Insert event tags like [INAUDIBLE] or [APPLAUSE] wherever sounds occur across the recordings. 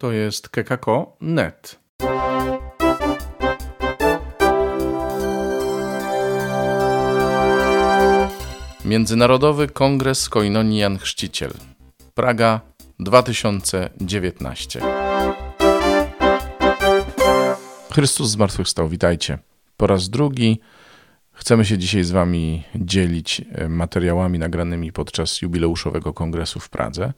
To jest kekako.net. Międzynarodowy Kongres Koinonii Jan Chrzciciel. Praga 2019. Chrystus zmartwychwstał, witajcie. Po raz drugi chcemy się dzisiaj z Wami dzielić e, materiałami nagranymi podczas jubileuszowego kongresu w Pradze.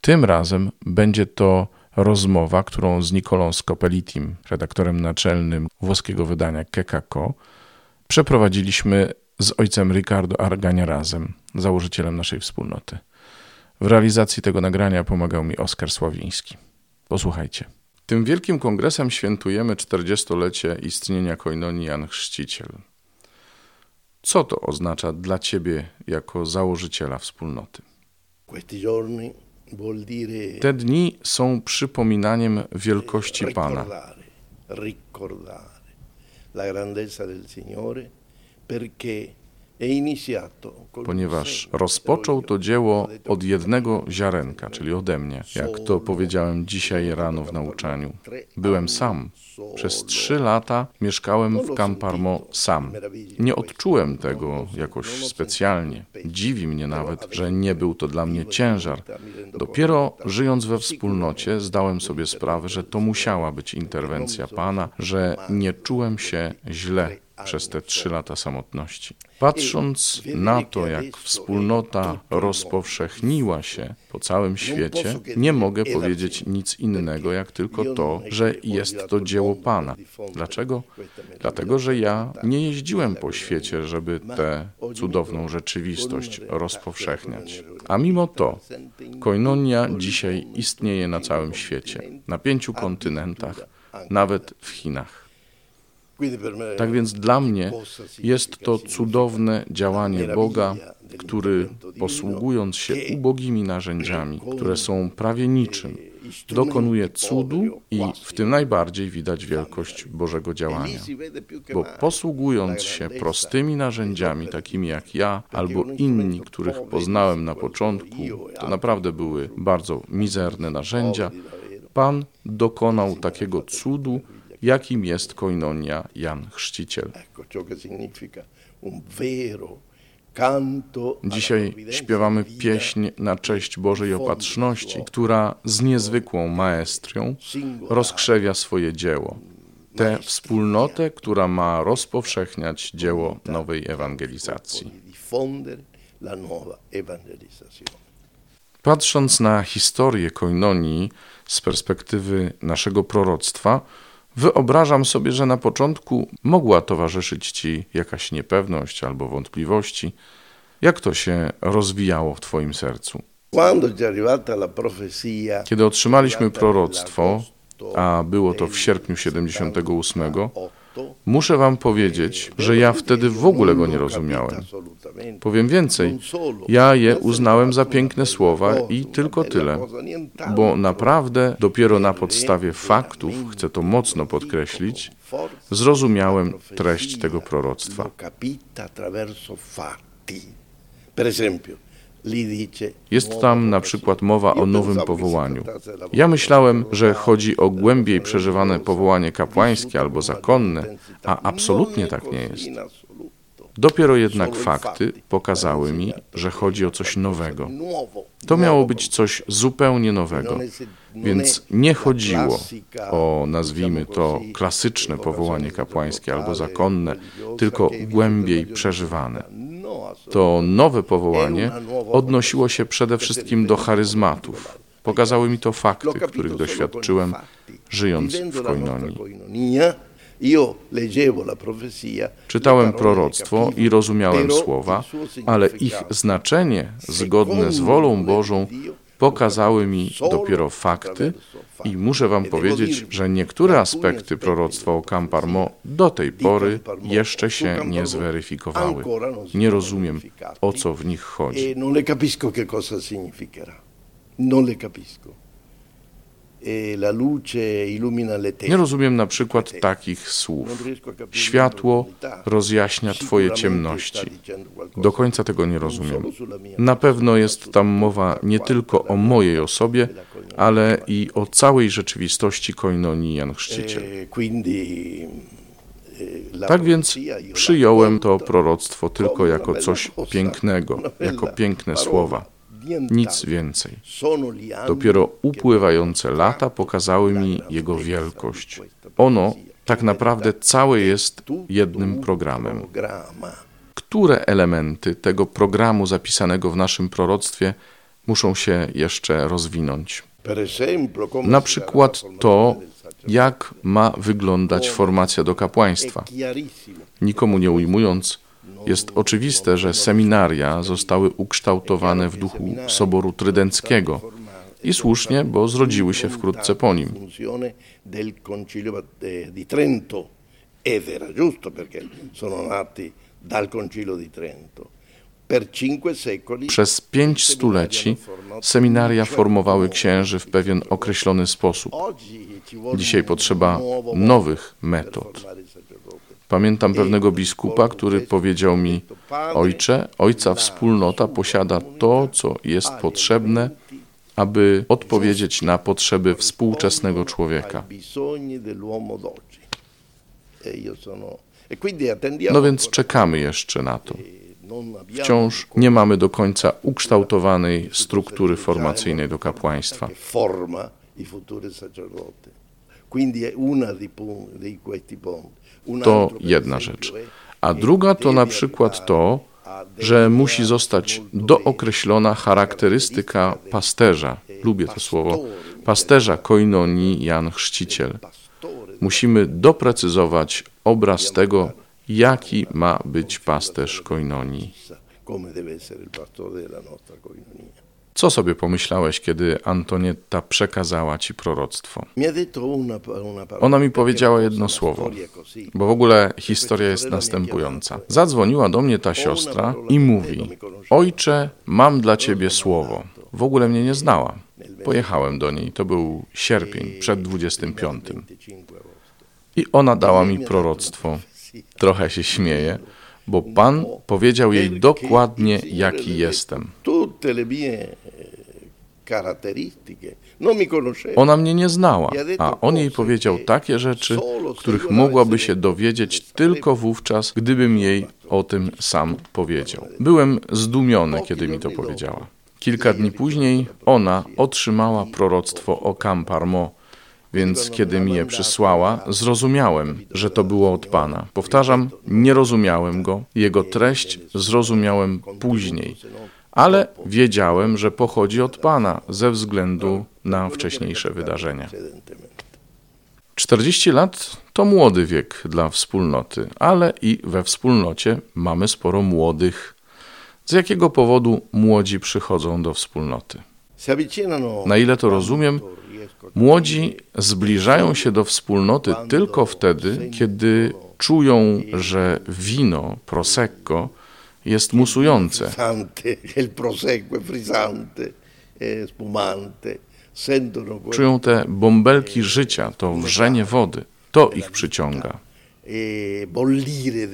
Tym razem będzie to rozmowa, którą z Nikolą Scopelitim, redaktorem naczelnym włoskiego wydania Kekako, przeprowadziliśmy z ojcem Ricardo Argania razem, założycielem naszej wspólnoty. W realizacji tego nagrania pomagał mi Oskar Sławiński. Posłuchajcie. Tym wielkim kongresem świętujemy 40-lecie istnienia Koinonii Jan Chrzciciel. Co to oznacza dla Ciebie jako założyciela wspólnoty? Te dni są przypominaniem wielkości Pana. La grandezza del Signore perché ponieważ rozpoczął to dzieło od jednego ziarenka, czyli ode mnie, jak to powiedziałem dzisiaj rano w nauczaniu. Byłem sam. Przez trzy lata mieszkałem w Camparmo sam. Nie odczułem tego jakoś specjalnie. Dziwi mnie nawet, że nie był to dla mnie ciężar. Dopiero żyjąc we wspólnocie zdałem sobie sprawę, że to musiała być interwencja Pana, że nie czułem się źle przez te trzy lata samotności. Patrząc na to, jak wspólnota rozpowszechniła się po całym świecie, nie mogę powiedzieć nic innego, jak tylko to, że jest to dzieło Pana. Dlaczego? Dlatego, że ja nie jeździłem po świecie, żeby tę cudowną rzeczywistość rozpowszechniać. A mimo to, koinonia dzisiaj istnieje na całym świecie, na pięciu kontynentach, nawet w Chinach. Tak więc dla mnie jest to cudowne działanie Boga, który posługując się ubogimi narzędziami, które są prawie niczym, dokonuje cudu i w tym najbardziej widać wielkość Bożego działania. Bo posługując się prostymi narzędziami, takimi jak ja albo inni, których poznałem na początku, to naprawdę były bardzo mizerne narzędzia, Pan dokonał takiego cudu, jakim jest koinonia Jan Chrzciciel. Dzisiaj śpiewamy pieśń na cześć Bożej Opatrzności, która z niezwykłą maestrią rozkrzewia swoje dzieło. Tę wspólnotę, która ma rozpowszechniać dzieło nowej ewangelizacji. Patrząc na historię koinonii z perspektywy naszego proroctwa, Wyobrażam sobie, że na początku mogła towarzyszyć ci jakaś niepewność albo wątpliwości. Jak to się rozwijało w Twoim sercu? Kiedy otrzymaliśmy proroctwo, a było to w sierpniu 78, Muszę wam powiedzieć, że ja wtedy w ogóle go nie rozumiałem. Powiem więcej, ja je uznałem za piękne słowa i tylko tyle, bo naprawdę dopiero na podstawie faktów, chcę to mocno podkreślić, zrozumiałem treść tego proroctwa. Per esempio, jest tam na przykład mowa o nowym powołaniu. Ja myślałem, że chodzi o głębiej przeżywane powołanie kapłańskie albo zakonne, a absolutnie tak nie jest. Dopiero jednak fakty pokazały mi, że chodzi o coś nowego. To miało być coś zupełnie nowego, więc nie chodziło o, nazwijmy to, klasyczne powołanie kapłańskie albo zakonne, tylko głębiej przeżywane. To nowe powołanie odnosiło się przede wszystkim do charyzmatów. Pokazały mi to fakty, których doświadczyłem, żyjąc w Koinonii. Czytałem proroctwo i rozumiałem słowa, ale ich znaczenie, zgodne z wolą Bożą, pokazały mi dopiero fakty i muszę wam powiedzieć, że niektóre aspekty proroctwa o Camparmo do tej pory jeszcze się nie zweryfikowały. Nie rozumiem, o co w nich chodzi. Nie rozumiem na przykład takich słów. Światło rozjaśnia Twoje ciemności. Do końca tego nie rozumiem. Na pewno jest tam mowa nie tylko o mojej osobie, ale i o całej rzeczywistości koinonii Jan Chrzciciel. Tak więc przyjąłem to proroctwo tylko jako coś pięknego, jako piękne słowa. Nic więcej. Dopiero upływające lata pokazały mi jego wielkość. Ono tak naprawdę całe jest jednym programem. Które elementy tego programu zapisanego w naszym proroctwie muszą się jeszcze rozwinąć? Na przykład to, jak ma wyglądać formacja do kapłaństwa. Nikomu nie ujmując, jest oczywiste, że seminaria zostały ukształtowane w duchu Soboru Trydenckiego i słusznie, bo zrodziły się wkrótce po nim. Przez pięć stuleci seminaria formowały księży w pewien określony sposób. Dzisiaj potrzeba nowych metod. Pamiętam pewnego biskupa, który powiedział mi: Ojcze, ojca wspólnota posiada to, co jest potrzebne, aby odpowiedzieć na potrzeby współczesnego człowieka. No więc czekamy jeszcze na to. Wciąż nie mamy do końca ukształtowanej struktury formacyjnej do kapłaństwa. To jedna rzecz. A druga to na przykład to, że musi zostać dookreślona charakterystyka pasterza. Lubię to słowo. Pasterza koinonii Jan Chrzciciel. Musimy doprecyzować obraz tego, jaki ma być pasterz koinonii. Co sobie pomyślałeś, kiedy Antonietta przekazała ci proroctwo? Ona mi powiedziała jedno słowo, bo w ogóle historia jest następująca. Zadzwoniła do mnie ta siostra i mówi: Ojcze, mam dla ciebie słowo. W ogóle mnie nie znała. Pojechałem do niej, to był sierpień, przed 25. I ona dała mi proroctwo. Trochę się śmieję, bo Pan powiedział jej dokładnie, jaki jestem. Ona mnie nie znała, a on jej powiedział takie rzeczy, których mogłaby się dowiedzieć tylko wówczas, gdybym jej o tym sam powiedział. Byłem zdumiony, kiedy mi to powiedziała. Kilka dni później ona otrzymała proroctwo o Camparmo, więc kiedy mi je przysłała, zrozumiałem, że to było od Pana. Powtarzam, nie rozumiałem go, jego treść zrozumiałem później, ale wiedziałem, że pochodzi od Pana ze względu na wcześniejsze wydarzenia. 40 lat to młody wiek dla wspólnoty, ale i we wspólnocie mamy sporo młodych. Z jakiego powodu młodzi przychodzą do wspólnoty? Na ile to rozumiem, Młodzi zbliżają się do wspólnoty tylko wtedy, kiedy czują, że wino, prosecco, jest musujące. Czują te bąbelki życia, to wrzenie wody. To ich przyciąga. bollire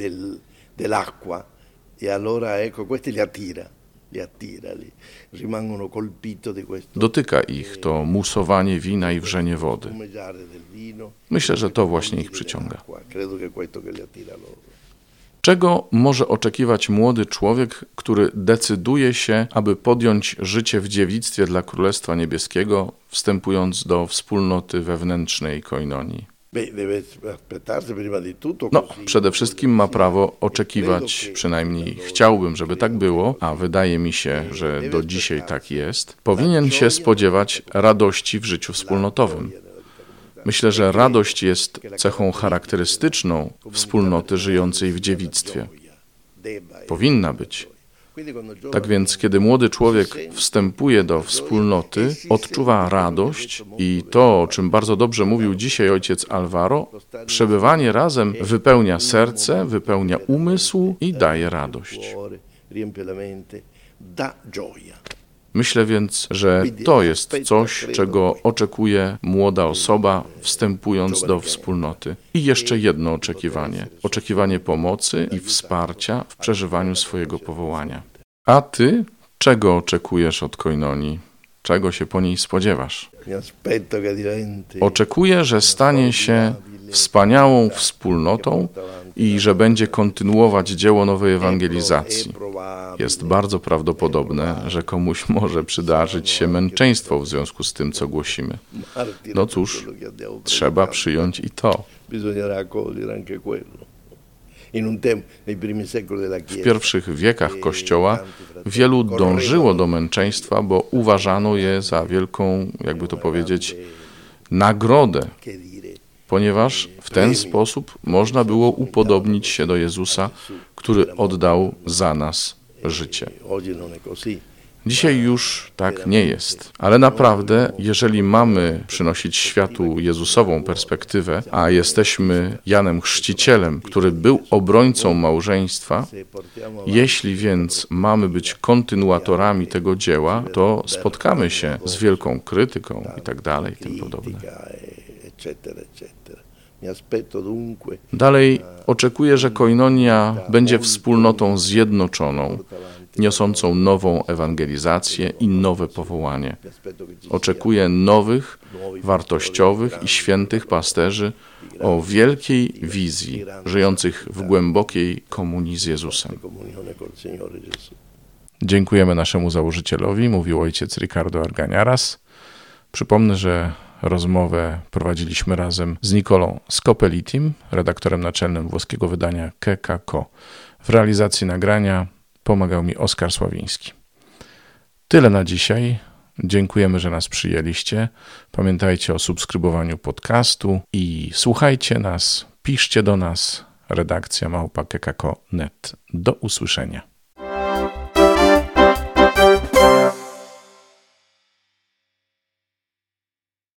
dell'acqua e allora ecco questo li attira. Dotyka ich to musowanie wina i wrzenie wody. Myślę, że to właśnie ich przyciąga. Czego może oczekiwać młody człowiek, który decyduje się, aby podjąć życie w dziewictwie dla Królestwa Niebieskiego, wstępując do wspólnoty wewnętrznej koinonii? No, przede wszystkim ma prawo oczekiwać, przynajmniej chciałbym, żeby tak było, a wydaje mi się, że do dzisiaj tak jest. Powinien się spodziewać radości w życiu wspólnotowym. Myślę, że radość jest cechą charakterystyczną wspólnoty żyjącej w dziewictwie. Powinna być. Tak więc, kiedy młody człowiek wstępuje do wspólnoty, odczuwa radość i to, o czym bardzo dobrze mówił dzisiaj ojciec Alvaro, przebywanie razem wypełnia serce, wypełnia umysł i daje radość. Myślę więc, że to jest coś, czego oczekuje młoda osoba, wstępując do wspólnoty. I jeszcze jedno oczekiwanie: oczekiwanie pomocy i wsparcia w przeżywaniu swojego powołania. A ty czego oczekujesz od koinonii? Czego się po niej spodziewasz? Oczekuję, że stanie się wspaniałą wspólnotą i że będzie kontynuować dzieło nowej ewangelizacji. Jest bardzo prawdopodobne, że komuś [LAUGHS] może przydarzyć się męczeństwo w związku z tym, co głosimy. No cóż, trzeba przyjąć i to. W pierwszych wiekach Kościoła wielu dążyło do męczeństwa, bo uważano je za wielką, jakby to powiedzieć, nagrodę, ponieważ ten sposób można było upodobnić się do Jezusa, który oddał za nas życie. Dzisiaj już tak nie jest, ale naprawdę, jeżeli mamy przynosić światu Jezusową perspektywę, a jesteśmy Janem Chrzcicielem, który był obrońcą małżeństwa, jeśli więc mamy być kontynuatorami tego dzieła, to spotkamy się z wielką krytyką i tak dalej, tym podobne. Dalej oczekuję, że koinonia będzie wspólnotą zjednoczoną, niosącą nową ewangelizację i nowe powołanie. Oczekuję nowych, wartościowych i świętych pasterzy o wielkiej wizji, żyjących w głębokiej komunii z Jezusem. Dziękujemy naszemu założycielowi, mówił ojciec Ricardo Arganiaras. Przypomnę, że rozmowę prowadziliśmy razem z Nikolą Scopelitim, redaktorem naczelnym włoskiego wydania KKK. W realizacji nagrania pomagał mi Oskar Sławiński. Tyle na dzisiaj. Dziękujemy, że nas przyjęliście. Pamiętajcie o subskrybowaniu podcastu i słuchajcie nas, piszcie do nas. Redakcja małpa.kk.net. Do usłyszenia.